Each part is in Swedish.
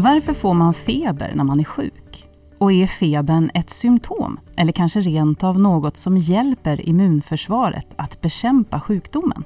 Varför får man feber när man är sjuk? Och är febern ett symptom eller kanske rent av något som hjälper immunförsvaret att bekämpa sjukdomen?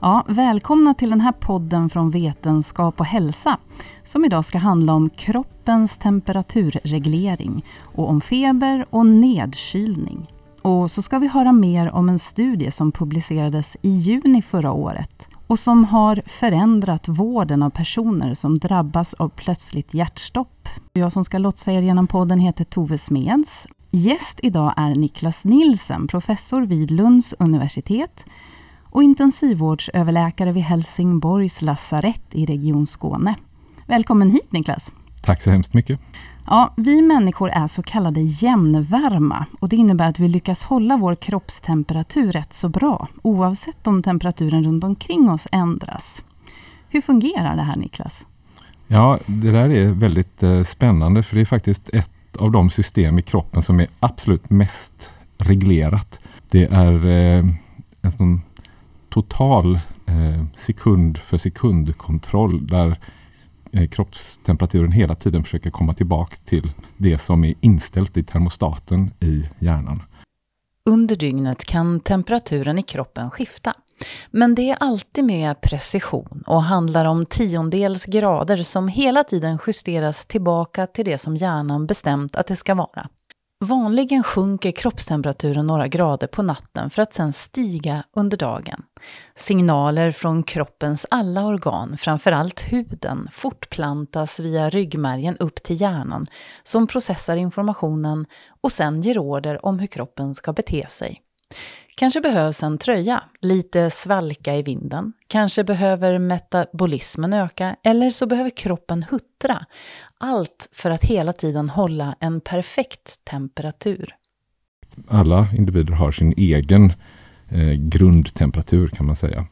Ja, välkomna till den här podden från Vetenskap och hälsa som idag ska handla om kroppens temperaturreglering och om feber och nedkylning. Och så ska vi höra mer om en studie som publicerades i juni förra året och som har förändrat vården av personer som drabbas av plötsligt hjärtstopp. Jag som ska lotsa er genom podden heter Tove Smeds. Gäst idag är Niklas Nilsen, professor vid Lunds universitet och intensivvårdsöverläkare vid Helsingborgs lasarett i Region Skåne. Välkommen hit Niklas! Tack så hemskt mycket! Ja, vi människor är så kallade jämnvärma och det innebär att vi lyckas hålla vår kroppstemperatur rätt så bra oavsett om temperaturen runt omkring oss ändras. Hur fungerar det här Niklas? Ja, det där är väldigt eh, spännande för det är faktiskt ett av de system i kroppen som är absolut mest reglerat. Det är eh, en sån total eh, sekund för sekund kontroll där Eh, kroppstemperaturen hela tiden försöker komma tillbaka till det som är inställt i termostaten i hjärnan. Under dygnet kan temperaturen i kroppen skifta. Men det är alltid med precision och handlar om tiondels grader som hela tiden justeras tillbaka till det som hjärnan bestämt att det ska vara. Vanligen sjunker kroppstemperaturen några grader på natten för att sedan stiga under dagen. Signaler från kroppens alla organ, framförallt huden, fortplantas via ryggmärgen upp till hjärnan som processar informationen och sen ger order om hur kroppen ska bete sig. Kanske behövs en tröja, lite svalka i vinden. Kanske behöver metabolismen öka eller så behöver kroppen huttra. Allt för att hela tiden hålla en perfekt temperatur. Alla individer har sin egen eh, grundtemperatur kan man säga.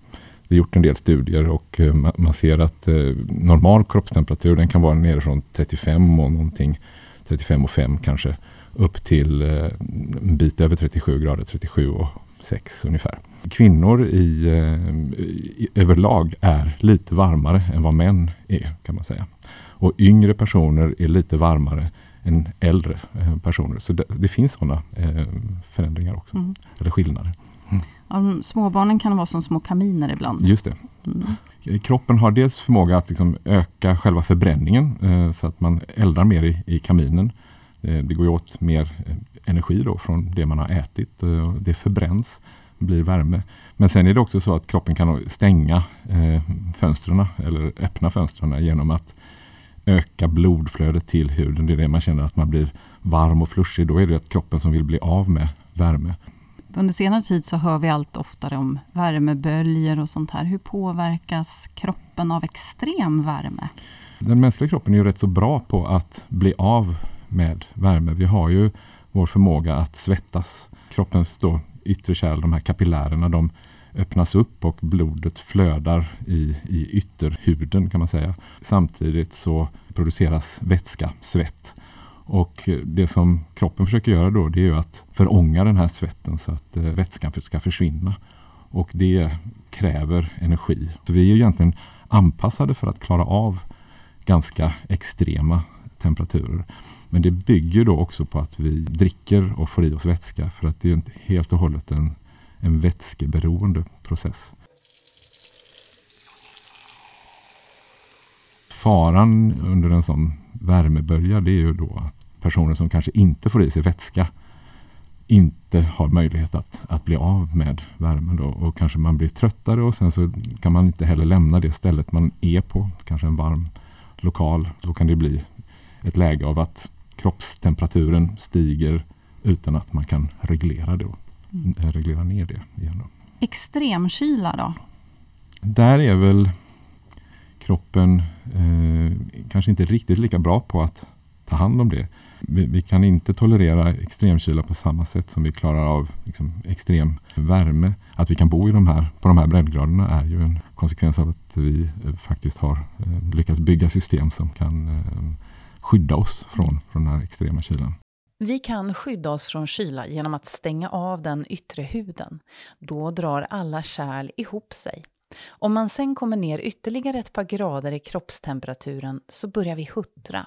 Vi har gjort en del studier och eh, man ser att eh, normal kroppstemperatur den kan vara nere från 35 och någonting, 35 och 5 kanske, upp till eh, en bit över 37 grader, 37 och 6 ungefär. Kvinnor i, eh, i, överlag är lite varmare än vad män är kan man säga. Och yngre personer är lite varmare än äldre eh, personer. Så det, det finns sådana eh, förändringar också, mm. eller skillnader. Mm. Ja, småbarnen kan vara som små kaminer ibland. Just det. Mm. Kroppen har dels förmåga att liksom öka själva förbränningen eh, så att man eldar mer i, i kaminen. Eh, det går åt mer eh, energi då från det man har ätit. Eh, det förbränns, blir värme. Men sen är det också så att kroppen kan stänga fönstren eller öppna fönstren genom att öka blodflödet till huden. Det är det man känner att man blir varm och flushig. Då är det att kroppen som vill bli av med värme. Under senare tid så hör vi allt oftare om värmeböljor och sånt här. Hur påverkas kroppen av extrem värme? Den mänskliga kroppen är ju rätt så bra på att bli av med värme. Vi har ju vår förmåga att svettas. Kroppens då yttre kärl, de här kapillärerna, de öppnas upp och blodet flödar i, i ytterhuden kan man säga. Samtidigt så produceras vätska, svett. Och det som kroppen försöker göra då det är att förånga den här svetten så att eh, vätskan ska försvinna. Och det kräver energi. Så vi är egentligen anpassade för att klara av ganska extrema temperaturer. Men det bygger då också på att vi dricker och får i oss vätska för att det är inte helt och hållet en, en vätskeberoende process. Faran under en sån värmebölja det är ju då att personer som kanske inte får i sig vätska inte har möjlighet att, att bli av med värmen då och kanske man blir tröttare och sen så kan man inte heller lämna det stället man är på, kanske en varm lokal. Då kan det bli ett läge av att kroppstemperaturen stiger utan att man kan reglera, det, mm. Eh, reglera ner det igen. Då. Extremkyla då? Där är väl kroppen eh, kanske inte riktigt lika bra på att ta hand om det. Vi, vi, kan inte tolerera extremkyla på samma sätt som vi klarar av liksom, extrem värme. Att vi kan bo i de här, på de här breddgraderna är ju en konsekvens av att vi eh, faktiskt har eh, lyckats bygga system som kan eh, skydda oss från, från den här extrema kylan. Vi kan skydda oss från kyla genom att stänga av den yttre huden. Då drar alla kärl ihop sig. Om man sen kommer ner ytterligare ett par grader i kroppstemperaturen så börjar vi huttra.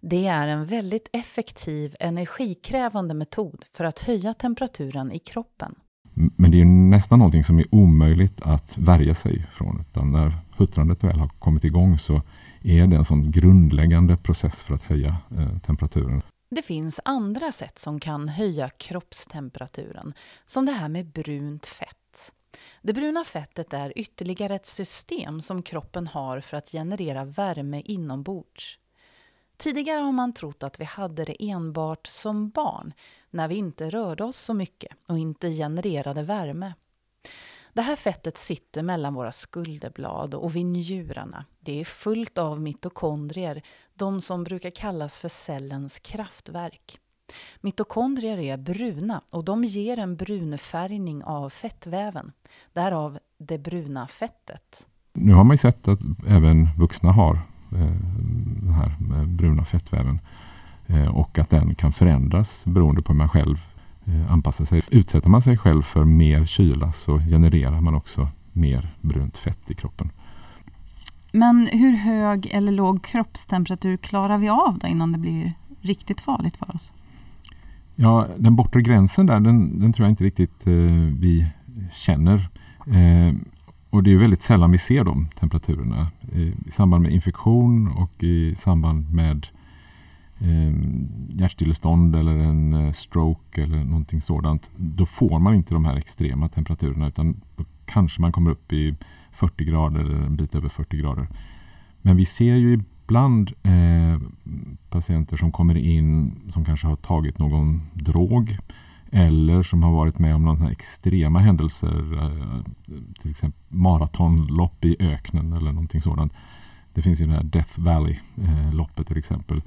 Det är en väldigt effektiv, energikrävande metod för att höja temperaturen i kroppen. Men det är nästan någonting som är omöjligt att värja sig från. Utan när huttrandet väl har kommit igång så är det en sån grundläggande process för att höja eh, temperaturen. Det finns andra sätt som kan höja kroppstemperaturen, som det här med brunt fett. Det bruna fettet är ytterligare ett system som kroppen har för att generera värme inombords. Tidigare har man trott att vi hade det enbart som barn, när vi inte rörde oss så mycket och inte genererade värme. Det här fettet sitter mellan våra skulderblad och vid njurarna. Det är fullt av mitokondrier, de som brukar kallas för cellens kraftverk. Mitokondrier är bruna och de ger en brunfärgning av fettväven, därav det bruna fettet. Nu har man ju sett att även vuxna har eh, den här bruna fettväven eh, och att den kan förändras beroende på hur man själv eh, anpassar sig. Utsätter man sig själv för mer kyla så genererar man också mer brunt fett i kroppen. Men hur hög eller låg kroppstemperatur klarar vi av då innan det blir riktigt farligt för oss? Ja, den bortre gränsen där, den, den tror jag inte riktigt eh, vi känner. Eh, och det är väldigt sällan vi ser de temperaturerna. I, i samband med infektion och i samband med eh, hjärtstillestånd eller en eh, stroke eller någonting sådant. Då får man inte de här extrema temperaturerna utan då kanske man kommer upp i 40 grader eller en bit över 40 grader. Men vi ser ju ibland eh, patienter som kommer in som kanske har tagit någon drog eller som har varit med om några extrema händelser, eh, till exempel maratonlopp i öknen eller någonting sådant. Det finns ju det här Death Valley-loppet eh, till exempel.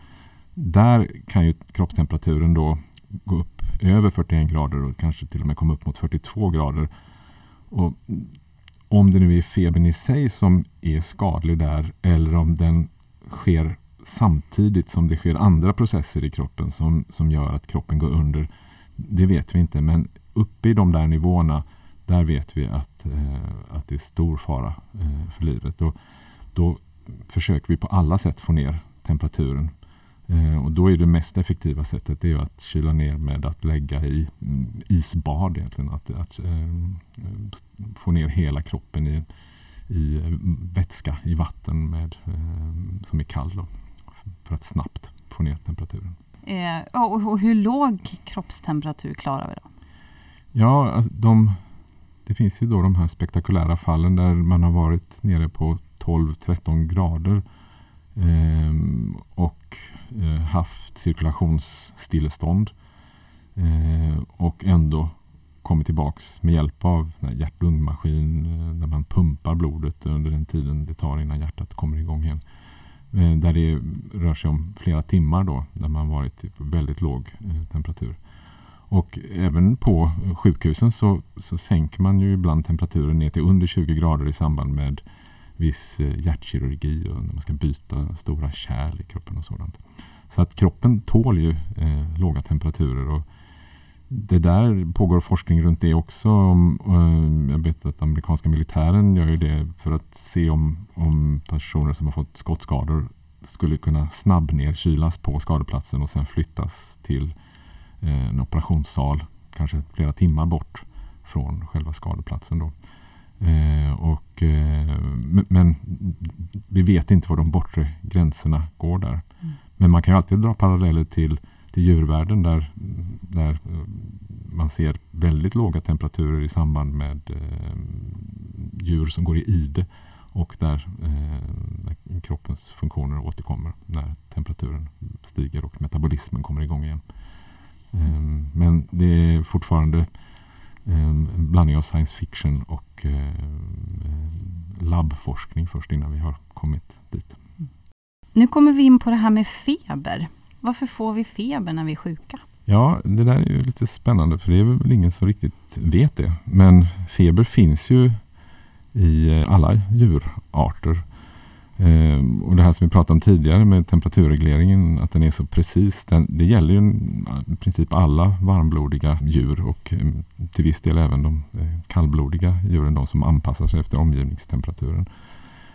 Där kan ju kroppstemperaturen då gå upp över 41 grader och kanske till och med komma upp mot 42 grader. Och om det nu är febern i sig som är skadlig där eller om den sker samtidigt som det sker andra processer i kroppen som, som gör att kroppen går under. Det vet vi inte men uppe i de där nivåerna där vet vi att, eh, att det är stor fara eh, för livet. Och då försöker vi på alla sätt få ner temperaturen. Eh, och då är det mest effektiva sättet det är att kyla ner med att lägga i mm, isbad egentligen. Att, att eh, få ner hela kroppen i i vätska, i vatten med, eh, som är kall då, för att snabbt få ner temperaturen. Eh, och, och, hur låg kroppstemperatur klarar vi då? Ja, alltså de, det finns ju då de här spektakulära fallen där man har varit nere på 12-13 grader eh, haft cirkulationsstillestånd eh, och ändå kommit tillbaks med hjälp av hjärt-lungmaskin eh, där man pumpar blodet under den tiden det tar innan hjärtat kommer igång igen. Eh, där det rör sig om flera timmar då när man varit typ på väldigt låg eh, temperatur. Och även på sjukhusen så, så sänker man ju ibland temperaturen ner till under 20 grader i samband med viss eh, hjärtkirurgi och när man ska byta stora kärl i kroppen och sådant. Så att kroppen tål ju eh, låga temperaturer och det där pågår forskning runt det också. Eh, jag vet att amerikanska militären gör ju det för att se om, om personer som har fått skottskador skulle kunna snabbnerkylas på skadeplatsen och sen flyttas till eh, en operationssal kanske flera timmar bort från själva skadeplatsen. Då. Eh, och, eh, men vi vet inte var de bortre gränserna går där. Men man kan ju alltid dra paralleller till till djurvärlden där, där eh, man ser väldigt låga temperaturer i samband med eh, djur som går i ide och där, eh, kroppens funktioner återkommer när temperaturen stiger och metabolismen kommer igång igen. Eh, men det är fortfarande ehm, en blandning av science fiction och eh, eh, labbforskning först innan vi har kommit dit. Nu kommer vi in på det här med feber. Varför får vi feber när vi är sjuka? Ja, det där är ju lite spännande för det är väl ingen som riktigt vet det. Men feber finns ju i eh, alla djurarter. Ehm, och det här som vi pratade om tidigare med temperaturregleringen, att den är så precis. Den, det gäller ju i princip alla varmblodiga djur och ehm, till viss del även de eh, kallblodiga djuren, de som anpassar sig efter omgivningstemperaturen.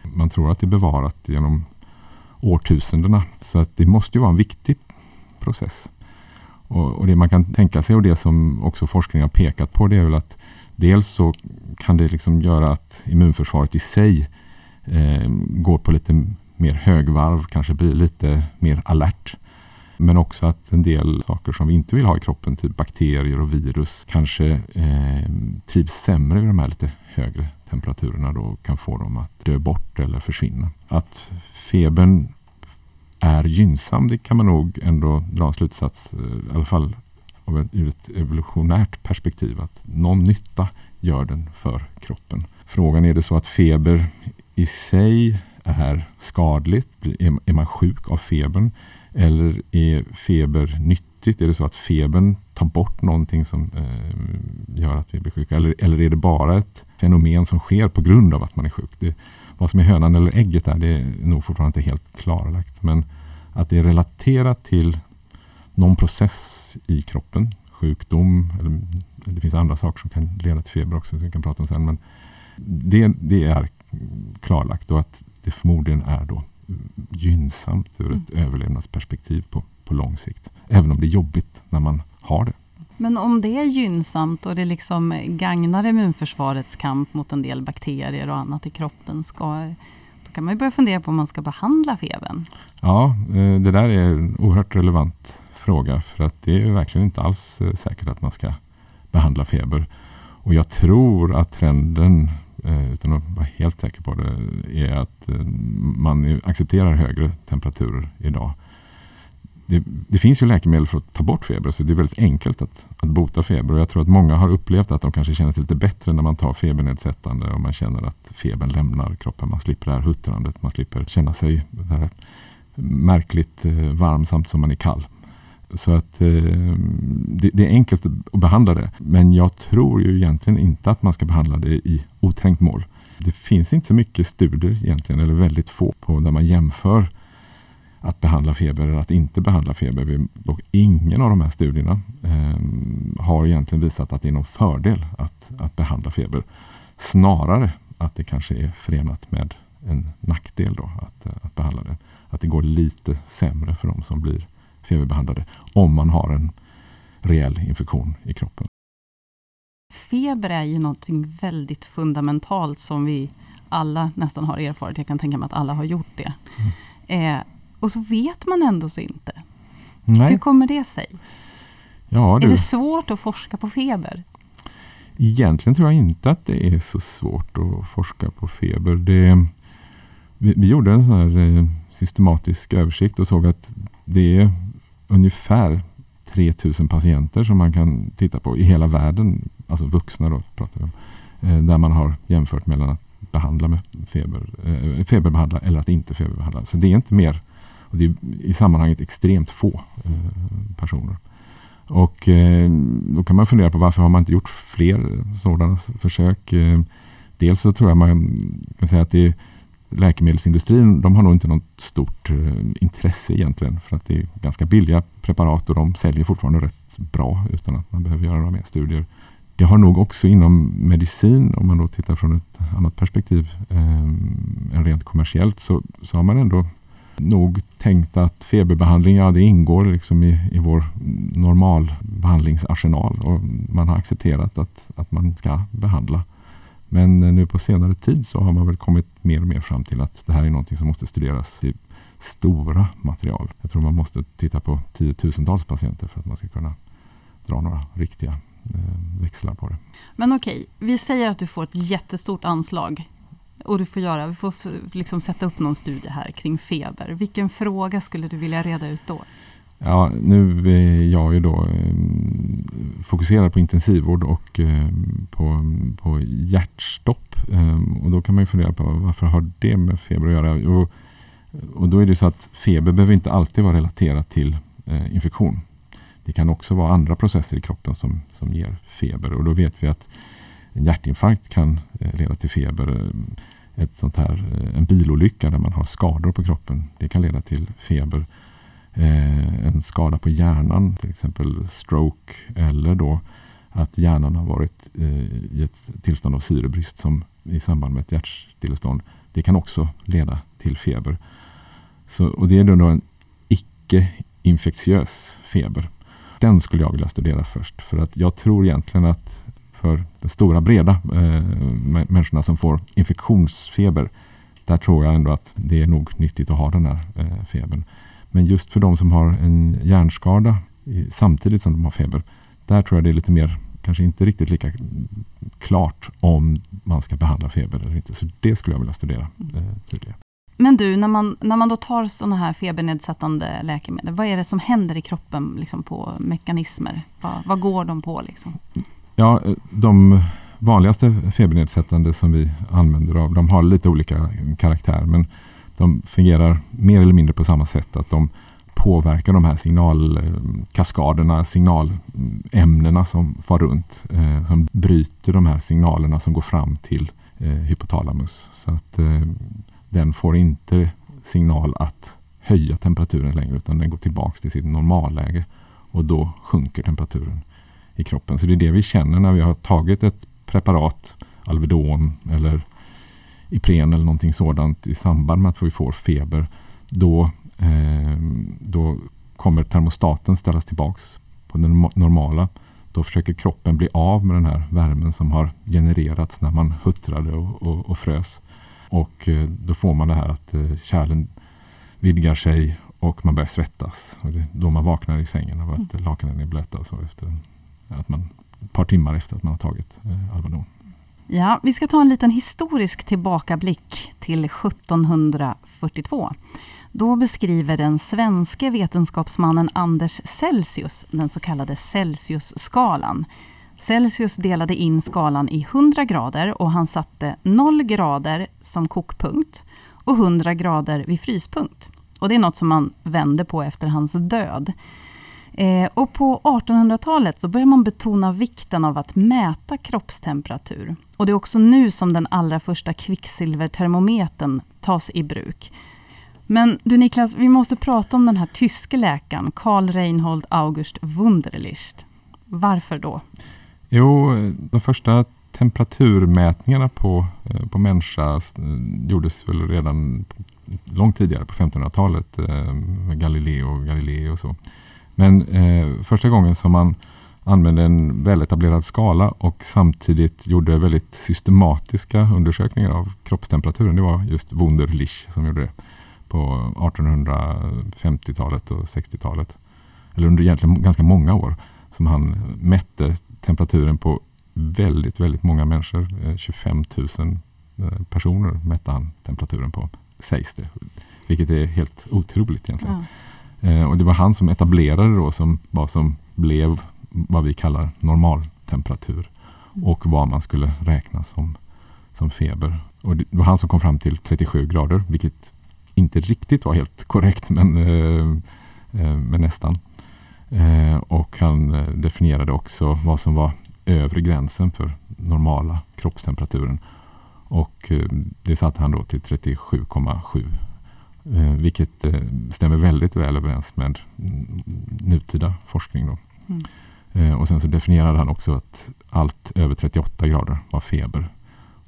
Man tror att det är bevarat genom årtusendena. Så att det måste ju vara en viktig process. Och, och, det man kan tänka sig och det som också forskningen har pekat på det är väl att dels så kan det liksom göra att immunförsvaret i sig eh, går på lite mer högvarv, kanske blir lite mer alert. Men också att en del saker som vi inte vill ha i kroppen, typ bakterier och virus, kanske eh, trivs sämre vid de här lite högre temperaturerna då kan få dem att dö bort eller försvinna. Att febern är gynnsam, det kan man nog ändå dra en slutsats, eh, i alla fall ur ett evolutionärt perspektiv, att någon nytta gör den för kroppen. Frågan är det så att feber i sig är skadligt? Är man sjuk av febern? Eller är feber nyttigt? Är det så att febern tar bort någonting som eh, gör att vi blir sjuka? Eller, eller är det bara ett fenomen som sker på grund av att man är sjuk? Det, vad som är hönan eller ägget där, det är nog fortfarande inte helt klarlagt. Men att det är relaterat till någon process i kroppen, sjukdom, eller det finns andra saker som kan leda till feber också, som vi kan prata om sen. Men det, det är klarlagt och att det förmodligen är då gynnsamt ur ett mm. överlevnadsperspektiv på, på lång sikt. Även om det är jobbigt när man har det. Men om det är gynnsamt och det liksom gagnar immunförsvarets kamp mot en del bakterier och annat i kroppen, ska, då kan man ju börja fundera på om man ska behandla febern. Ja, eh, det där är en oerhört relevant fråga för att det är verkligen inte alls eh, säkert att man ska behandla feber. Och jag tror att trenden Eh, utan att vara helt säker på det, är att eh, man accepterar högre temperaturer idag. Det, det, finns ju läkemedel för att ta bort feber, så det är väldigt enkelt att, att bota feber. Och jag tror att många har upplevt att de kanske känner sig lite bättre när man tar febernedsättande och man känner att febern lämnar kroppen. Man slipper det här huttrandet, man slipper känna sig märkligt eh, varm samt som man är kall. Så att eh, det, det, är enkelt att behandla det. Men jag tror ju egentligen inte att man ska behandla det i oträngt mål. Det finns inte så mycket studier egentligen, eller väldigt få, på där man jämför att behandla feber eller att inte behandla feber. Och ingen av de här studierna eh, har egentligen visat att det är någon fördel att, att behandla feber. Snarare att det kanske är förenat med en nackdel då att, att behandla det. Att det går lite sämre för de som blir feberbehandlade om man har en rejäl infektion i kroppen. Feber är ju någonting väldigt fundamentalt som vi alla nästan har erfarit. Jag kan tänka mig att alla har gjort det. Mm. Eh, och så vet man ändå så inte. Nej. Hur kommer det sig? Ja, du. Är det svårt att forska på feber? Egentligen tror jag inte att det är så svårt att forska på feber. Det, vi, vi gjorde en sån här eh, systematisk översikt och såg att det är ungefär 3000 patienter som man kan titta på i hela världen, alltså vuxna då, pratar vi om, eh, där man har jämfört mellan att behandla med feber, eh, feberbehandla eller att inte feberbehandla. Så det är inte mer, och det är i sammanhanget extremt få eh, personer. Och då kan man fundera på varför har man inte gjort fler sådana försök? Dels så tror jag man kan säga att det är läkemedelsindustrin de har nog inte något stort eh, intresse egentligen för att det är ganska billiga preparat och de säljer fortfarande rätt bra utan att man behöver göra några mer studier. Det har nog också inom medicin, om man då tittar från ett annat perspektiv eh, än rent kommersiellt, så, så har man ändå nog tänkt att feberbehandling, ja det ingår liksom i, i vår normalbehandlingsarsenal och man har accepterat att, att man ska behandla men eh, nu på senare tid så har man väl kommit mer och mer fram till att det här är någonting som måste studeras i stora material. Jag tror man måste titta på tiotusentals patienter för att man ska kunna dra några riktiga eh, växlar på det. Men okej, vi säger att du får ett jättestort anslag och du får göra, vi får liksom sätta upp någon studie här kring feber. Vilken fråga skulle du vilja reda ut då? Ja, nu är jag ju då eh, fokuserad på intensivvård och eh, på, på hjärtstopp. Ehm, och då kan man ju fundera på varför har det med feber att göra? Och, och då är det så att feber behöver inte alltid vara relaterat till eh, infektion. Det kan också vara andra processer i kroppen som, som ger feber och då vet vi att en hjärtinfarkt kan leda till feber. ett sånt här, en bilolycka där man har skador på kroppen. Det kan leda till feber. Eh, en skada på hjärnan, till exempel stroke eller då att hjärnan har varit eh, i ett tillstånd av syrebrist som i samband med ett hjärtstillestånd. Det kan också leda till feber. Så, och det är då en icke-infektiös feber. Den skulle jag vilja studera först för att jag tror egentligen att för de stora breda eh, människorna som får infektionsfeber. Där tror jag ändå att det är nog nyttigt att ha den här eh, febern. Men just för de som har en hjärnskada samtidigt som de har feber. Där tror jag det är lite mer, kanske inte riktigt lika klart om man ska behandla feber eller inte. Så det skulle jag vilja studera eh, tydligare. Men du, när man, när man då tar sådana här febernedsättande läkemedel, vad är det som händer i kroppen liksom på mekanismer? Vad, vad går de på? Liksom? Ja, de vanligaste febernedsättande som vi använder av, de har lite olika karaktär men de fungerar mer eller mindre på samma sätt. Att de påverkar de här signalkaskaderna, signalämnena som far runt. Eh, som bryter de här signalerna som går fram till eh, hypotalamus. Så att eh, den får inte signal att höja temperaturen längre utan den går tillbaks till sitt normalläge. Och då sjunker temperaturen i kroppen. Så det är det vi känner när vi har tagit ett preparat, Alvedon eller Ipren eller någonting sådant i samband med att vi får feber. Då, eh, då kommer termostaten ställas tillbaks på det normala. Då försöker kroppen bli av med den här värmen som har genererats när man huttrade och, och, och frös. Och eh, då får man det här att eh, kärlen vidgar sig och man börjar svettas. Och det är då man vaknar i sängen av att mm. lakanen är blöta och så efter att man, ett par timmar efter att man har tagit eh, Alvedon. Ja, vi ska ta en liten historisk tillbakablick till 1742. Då beskriver den svenske vetenskapsmannen Anders Celsius den så kallade Celsiusskalan. Celsius delade in skalan i 100 grader och han satte 0 grader som kokpunkt och 100 grader vid fryspunkt. Och det är något som man vände på efter hans död. Eh, och på 1800-talet så börjar man betona vikten av att mäta kroppstemperatur. Och det är också nu som den allra första kvicksilvertermometern tas i bruk. Men du Niklas, vi måste prata om den här tyske läkaren Karl Reinhold August Wunderlich. Varför då? Jo, de första temperaturmätningarna på, eh, på människa gjordes väl redan långt tidigare på 1500-talet eh, med Galileo och Galilei och så. Men eh, första gången som man använde en väletablerad skala och samtidigt gjorde väldigt systematiska undersökningar av kroppstemperaturen. Det var just Wunderlich som gjorde det på 1850-talet och 60-talet. Eller under egentligen ganska många år som han mätte temperaturen på väldigt, väldigt många människor. Eh, 25 000 eh, personer mätte han temperaturen på, sägs det. Vilket är helt otroligt egentligen. Ja. Eh, och det var han som etablerade då som, vad som blev vad vi kallar normaltemperatur. Och vad man skulle räkna som, som feber. Och det var han som kom fram till 37 grader, vilket inte riktigt var helt korrekt, men, eh, eh, men nästan. Eh, och han eh, definierade också vad som var övre gränsen för normala kroppstemperaturen. Och eh, det satte han då till 37,7 vilket eh, stämmer väldigt väl överens med nutida forskning. Då. Mm. Eh, och sen så definierade han också att allt över 38 grader var feber.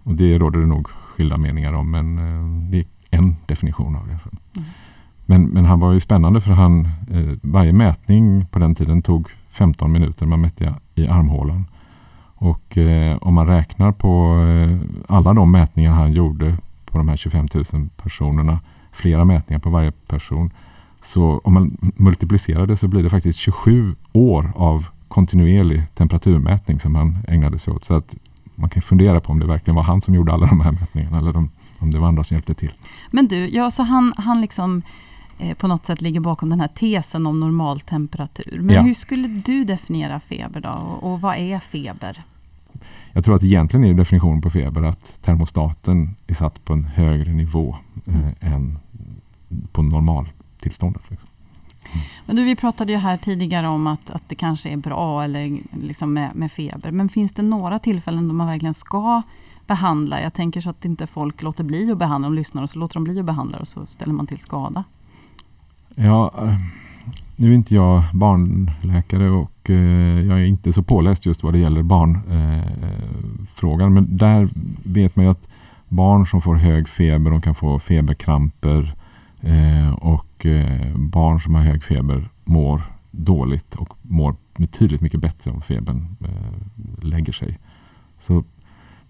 Och det råder det nog skilda meningar om men eh, det är en definition av det. Mm. Men, men han var ju spännande för han, eh, varje mätning på den tiden tog 15 minuter. Man mätte i armhålan. Och eh, om man räknar på eh, alla de mätningar han gjorde på de här 25 000 personerna flera mätningar på varje person. Så om man multiplicerar det så blir det faktiskt 27 år av kontinuerlig temperaturmätning som han ägnade sig åt. Så att man kan fundera på om det verkligen var han som gjorde alla de här mätningarna eller om, om det var andra som hjälpte till. Men du, ja, så han, han liksom eh, på något sätt ligger bakom den här tesen om normaltemperatur. Men ja. hur skulle du definiera feber då? Och, och vad är feber? Jag tror att egentligen är definitionen på feber att termostaten är satt på en högre nivå eh, än på normaltillståndet. Liksom. Mm. Men du, vi pratade ju här tidigare om att, att det kanske är bra eller liksom med, med feber. Men finns det några tillfällen då man verkligen ska behandla? Jag tänker så att inte folk låter bli att behandla. De lyssnar och så låter de bli att behandla och så ställer man till skada. Ja, eh, nu är inte jag barnläkare och eh, jag är inte så påläst just vad det gäller barnfrågan. Eh, men där vet man ju att barn som får hög feber, de kan få feberkramper Eh, och eh, barn som har hög feber mår dåligt och mår betydligt mycket bättre om febern eh, lägger sig. Så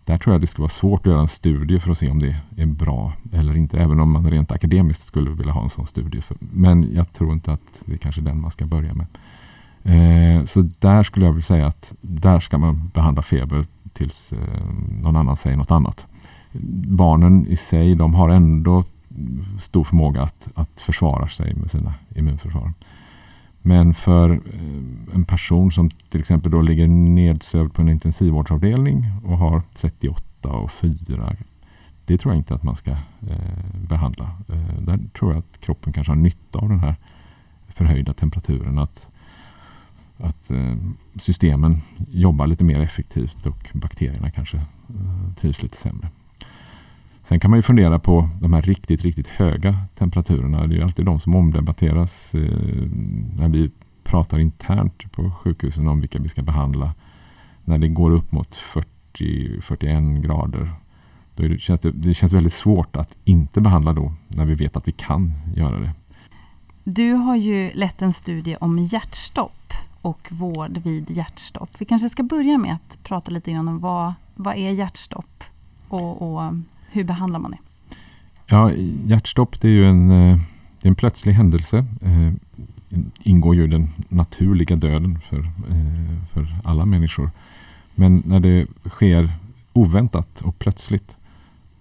där tror jag det skulle vara svårt att göra en studie för att se om det är bra eller inte. Även om man rent akademiskt skulle vilja ha en sån studie. Men jag tror inte att det är kanske den man ska börja med. Eh, så där skulle jag vilja säga att där ska man behandla feber tills eh, någon annan säger något annat. Barnen i sig, de har ändå stor förmåga att, att försvara sig med sina immunförsvar. Men för eh, en person som till exempel då ligger nedsövd på en intensivvårdsavdelning och har 38 och 4. Det tror jag inte att man ska eh, behandla. Eh, där tror jag att kroppen kanske har nytta av den här förhöjda temperaturen. Att, att eh, systemen jobbar lite mer effektivt och bakterierna kanske eh, trivs lite sämre. Sen kan man ju fundera på de här riktigt, riktigt höga temperaturerna. Det är alltid de som omdebatteras eh, när vi pratar internt på sjukhusen om vilka vi ska behandla. När det går upp mot 40-41 grader. Då det, känns det, det känns väldigt svårt att inte behandla då när vi vet att vi kan göra det. Du har ju lett en studie om hjärtstopp och vård vid hjärtstopp. Vi kanske ska börja med att prata lite grann om vad, vad är hjärtstopp och, och hur behandlar man det? Ja, hjärtstopp det är ju en, eh, det är en plötslig händelse. Eh, ingår ju den naturliga döden för, eh, för alla människor. Men när det sker oväntat och plötsligt,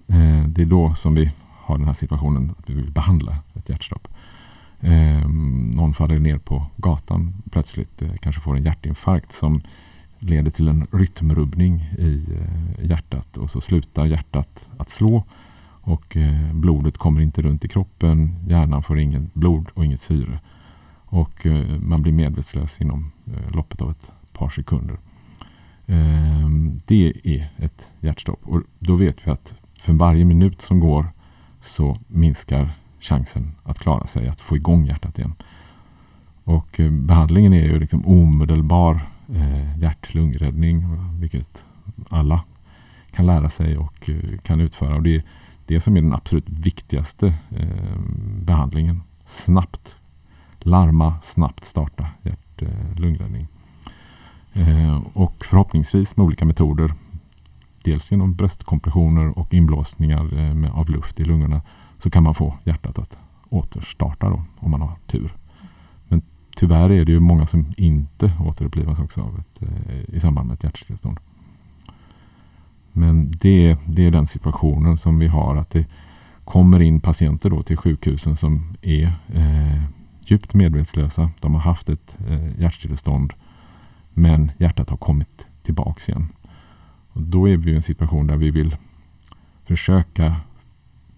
eh, det är då som vi har den här situationen att vi vill behandla ett hjärtstopp. Eh, någon faller ner på gatan plötsligt, eh, kanske får en hjärtinfarkt som leder till en rytmrubbning i eh, hjärtat och så slutar hjärtat att slå och eh, blodet kommer inte runt i kroppen. Hjärnan får inget blod och inget syre och eh, man blir medvetslös inom loppet av ett par sekunder. Ehm, det är ett hjärtstopp och då vet vi att för varje minut som går så minskar chansen att klara sig, att få igång hjärtat igen. Och behandlingen är ju liksom omedelbar eh, hjärt-lungräddning, vilket alla kan lära sig och eh, kan utföra. Och det är det som är den absolut viktigaste eh, behandlingen. Snabbt larma, snabbt starta hjärt-lungräddning. Eh, eh, och förhoppningsvis med olika metoder, dels genom bröstkompressioner och inblåsningar eh, med, av luft i lungorna, så kan man få hjärtat att återstarta då, om man har tur tyvärr är det ju många som inte återupplivas också av ett, eh, i samband med ett hjärtstillestånd. Men det, det är den situationen som vi har. Att det kommer in patienter då till sjukhusen som är eh, djupt medvetslösa. De har haft ett eh, hjärtstillestånd men hjärtat har kommit tillbaks igen. Och då är vi i en situation där vi vill försöka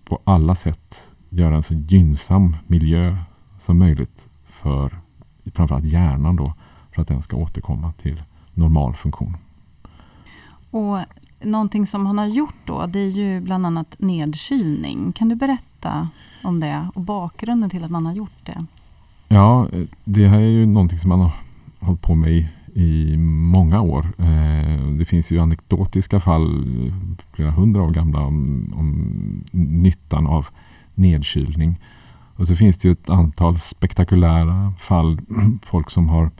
på alla sätt göra en så gynnsam miljö som möjligt för framförallt hjärnan då, för att den ska återkomma till normal funktion. Och Någonting som han har gjort då, det är ju bland annat nedkylning. Kan du berätta om det och bakgrunden till att man har gjort det? Ja, det här är ju någonting som man har hållit på med i, i många år. Eh, det finns ju anekdotiska fall, flera hundra år gamla, om, om nyttan av nedkylning. Och så finns det ju ett antal spektakulära fall. Folk som har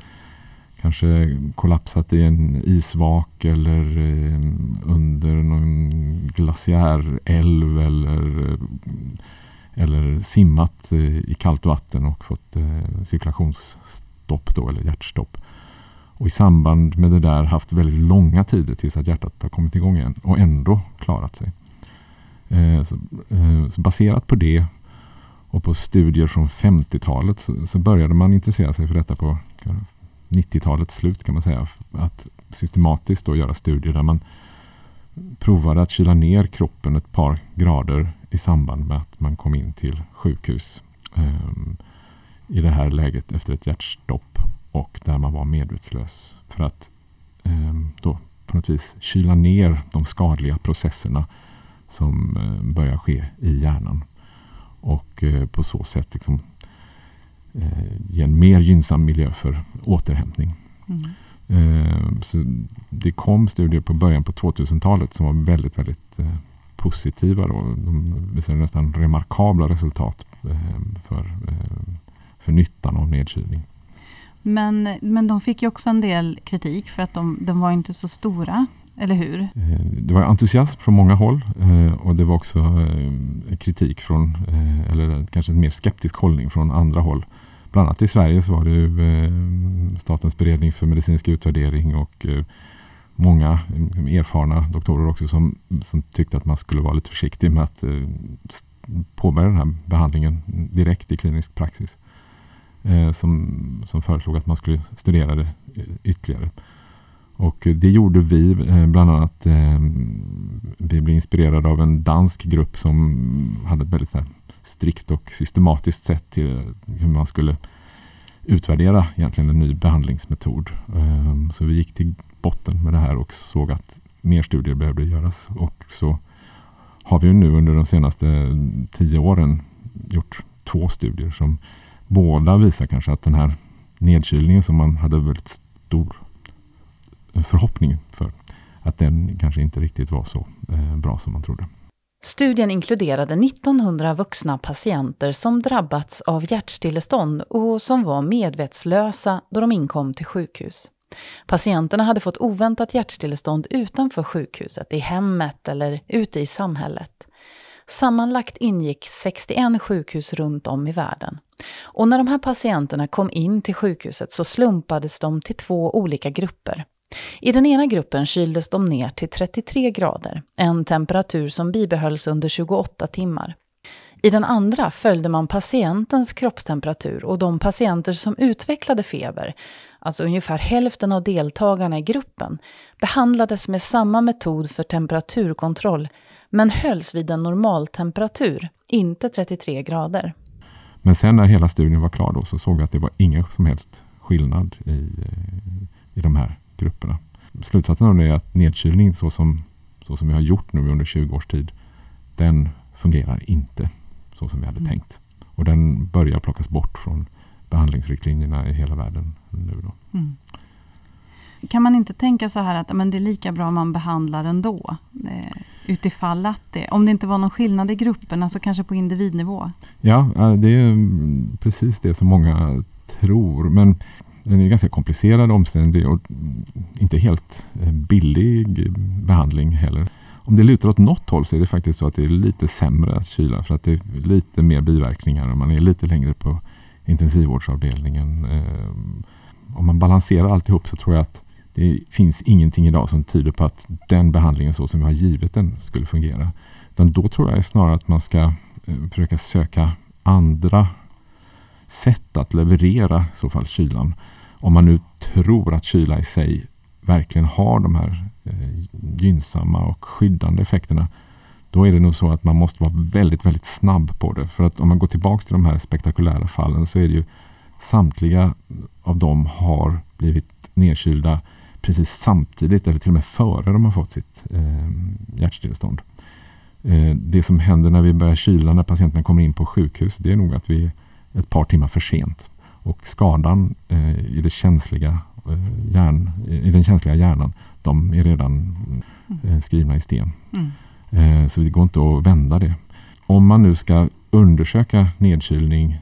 kanske kollapsat i en isvak eller eh, under någon glaciärälv eller, eh, eller simmat eh, i kallt vatten och fått cirkulationsstopp då, eller hjärtstopp. Och i samband med det där haft väldigt långa tider tills att hjärtat har kommit igång igen och ändå klarat sig. Så baserat på det och på studier från 50-talet så, så, började man intressera sig för detta på 90-talets slut kan man säga. Att systematiskt då göra studier där man provade att kyla ner kroppen ett par grader i samband med att man kom in till sjukhus. Um, I det här läget efter ett hjärtstopp och där man var medvetslös. För att um, då på något vis kyla ner de skadliga processerna som um, börjar ske i hjärnan. Och eh, på så sätt liksom, eh, ge en mer gynnsam miljö för återhämtning. Mm. Så det kom studier på början på 2000-talet som var väldigt, väldigt positiva. Då. De visade nästan remarkabla resultat för, för nyttan av nedkylning. Men, men de fick ju också en del kritik för att de, de var inte så stora. Eller hur? Eh, det var entusiasm från många håll eh, och det var också eh, kritik från, eller kanske en mer skeptisk hållning från andra håll. Bland annat i Sverige så var det Statens beredning för medicinsk utvärdering och många mm, erfarna doktorer också som, som tyckte att man skulle vara lite försiktig med att påbörja den här behandlingen direkt i klinisk praxis. Som, som föreslog att man skulle studera det ytterligare. Och det gjorde vi eh, bland annat. Eh, vi blev inspirerade av en dansk grupp som hade ett väldigt strikt och systematiskt sätt till hur man skulle utvärdera egentligen en ny behandlingsmetod. Ehm, så vi gick till botten med det här och såg att mer studier behövde göras. Och så har vi nu under de senaste tio åren gjort två studier som båda visar kanske att den här nedkylningen som man hade väldigt stor förhoppning för att den kanske inte riktigt var så eh, bra som man trodde. Studien inkluderade 1900 vuxna patienter som drabbats av hjärtstillestånd och som var medvetslösa då de inkom till sjukhus. Patienterna hade fått oväntat hjärtstillestånd utanför sjukhuset, i hemmet eller ute i samhället. Sammanlagt ingick 61 sjukhus runt om i världen. Och när de här patienterna kom in till sjukhuset så slumpades de till två olika grupper. I den ena gruppen kyldes de ner till 33 grader, en temperatur som bibehölls under 28 timmar. I den andra följde man patientens kroppstemperatur och de patienter som utvecklade feber, alltså ungefär hälften av deltagarna i gruppen, behandlades med samma metod för temperaturkontroll men hölls vid en normaltemperatur, inte 33 grader. Men sen när hela studien var klar då så såg vi att det var ingen som helst skillnad i, eh, i de här grupperna. Slutsatsen av det är att nedkylning så som, så som vi har gjort nu under 20 års tid, den fungerar inte så som vi hade mm. tänkt. Och den börjar plockas bort från behandlingsriktlinjerna i hela världen nu. Då. Mm. Kan man inte tänka så här att men det är lika bra om man behandlar ändå? Eh, utifall att det, om det inte var någon skillnad i grupperna så kanske på individnivå? Ja, det är precis det som många tror. Men den är ganska komplicerad, omständig och inte helt eh, billig behandling heller. Om det lutar åt något håll så är det faktiskt så att det är lite sämre att kyla för att det är lite mer biverkningar och man är lite längre på intensivvårdsavdelningen. Eh, om man balanserar alltihop så tror jag att det finns ingenting idag som tyder på att den behandlingen så som vi har givit den skulle fungera. Utan då tror jag snarare att man ska eh, försöka söka andra sätt att leverera i så fall kylan om man nu tror att kyla i sig verkligen har de här eh, gynnsamma och skyddande effekterna, då är det nog så att man måste vara väldigt, väldigt snabb på det. För att om man går tillbaka till de här spektakulära fallen så är det ju samtliga av dem har blivit nedkylda precis samtidigt eller till och med före de har fått sitt eh, hjärtstillestånd. Eh, det som händer när vi börjar kyla när patienterna kommer in på sjukhus, det är nog att vi är ett par timmar för sent. Och skadan eh, i, det känsliga, eh, hjärn, i den känsliga hjärnan, de är redan eh, skrivna i sten. Mm. Eh, så det går inte att vända det. Om man nu ska undersöka nedkylning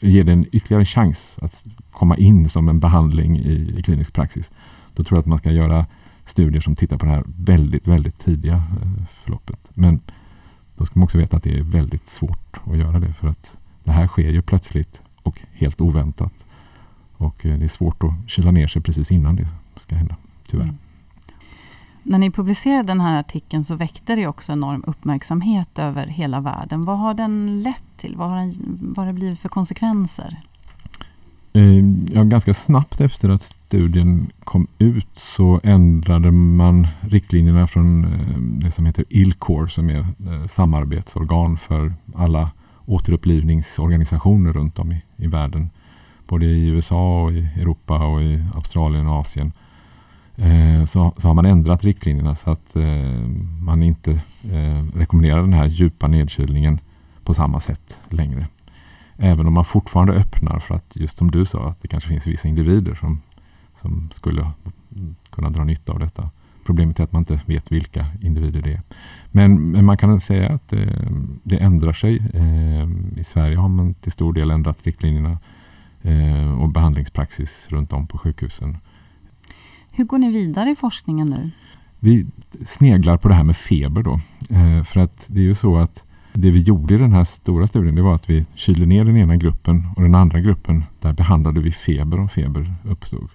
ge den ytterligare chans att komma in som en behandling i, i klinisk praxis, då tror jag att man ska göra studier som tittar på det här väldigt, väldigt tidiga eh, förloppet. Men då ska man också veta att det är väldigt svårt att göra det för att det här sker ju plötsligt och helt oväntat. Och eh, det är svårt att kyla ner sig precis innan det ska hända, tyvärr. Mm. När ni publicerade den här artikeln så väckte det också enorm uppmärksamhet över hela världen. Vad har den lett till? Vad har, den, vad har det blivit för konsekvenser? Eh, ja, ganska snabbt efter att studien kom ut så ändrade man riktlinjerna från eh, det som heter ILCOR som är samarbetsorgan för alla återupplivningsorganisationer runt om i, i världen. Både i USA, och i Europa, och i Australien och Asien. eh, så, så har man ändrat riktlinjerna så att eh, man inte eh, rekommenderar den här djupa nedkylningen på samma sätt längre. Även om man fortfarande öppnar för att just som du sa att det kanske finns vissa individer som, som skulle kunna dra nytta av detta. Problemet är att man inte vet vilka individer det är. Men, men man kan säga att det, det ändrar sig. Eh, I Sverige har man till stor del ändrat riktlinjerna eh, och behandlingspraxis runt om på sjukhusen. Hur går ni vidare i forskningen nu? Vi sneglar på det här med feber då. Eh, för att det är ju så att det vi gjorde i den här stora studien det var att vi kylde ner den ena gruppen och den andra gruppen där behandlade vi feber om feber uppstod.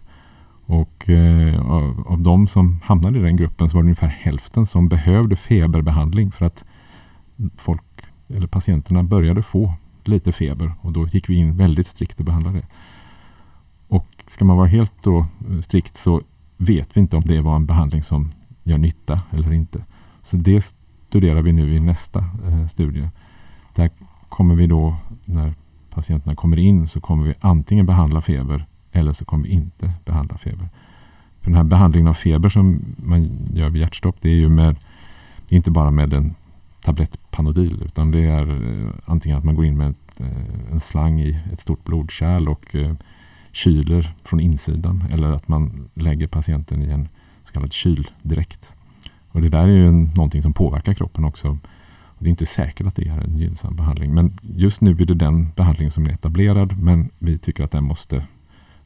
Och eh, av, av de som hamnade i den gruppen så var det ungefär hälften som behövde feberbehandling för att folk eller patienterna började få lite feber och då gick vi in väldigt strikt och behandlade det. Och ska man vara helt då eh, strikt så vet vi inte om det var en behandling som gör nytta eller inte. Så det studerar vi nu i nästa eh, studie. Där kommer vi då, när patienterna kommer in, så kommer vi antingen behandla feber eller så kommer vi inte behandla feber. För den här behandlingen av feber som man gör vid hjärtstopp, det är ju med, inte bara med en tablett Panodil, utan det är eh, antingen att man går in med ett, eh, en slang i ett stort blodkärl och eh, kyler från insidan eller att man lägger patienten i en så kallad kyldräkt. Och det där är ju en, någonting som påverkar kroppen också. Det är inte säkert att det är en gynnsam behandling. Men just nu är det den behandlingen som är etablerad. Men vi tycker att den måste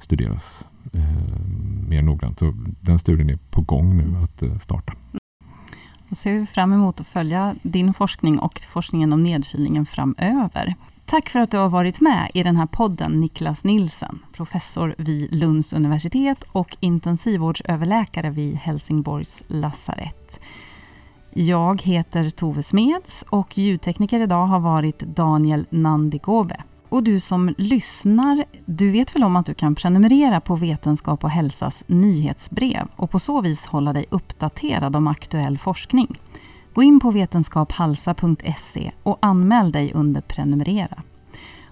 studeras eh, mer noggrant. Så den studien är på gång nu att eh, starta. Då ser vi fram emot att följa din forskning och forskningen om nedkylningen framöver. Tack för att du har varit med i den här podden Niklas Nilsen, professor vid Lunds universitet och intensivvårdsöverläkare vid Helsingborgs lasarett. Jag heter Tove Smeds och ljudtekniker idag har varit Daniel Nandigobe. Och du som lyssnar, du vet väl om att du kan prenumerera på Vetenskap och hälsas nyhetsbrev och på så vis hålla dig uppdaterad om aktuell forskning. Gå in på vetenskaphalsa.se och anmäl dig under prenumerera.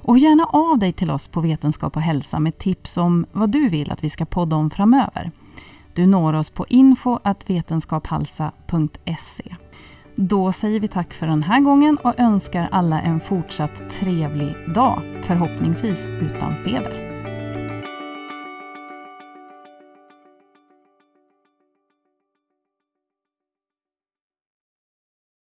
Och gärna av dig till oss på Vetenskap och hälsa med tips om vad du vill att vi ska podda om framöver. Du når oss på info.vetenskaphalsa.se. Då säger vi tack för den här gången och önskar alla en fortsatt trevlig dag, förhoppningsvis utan feber.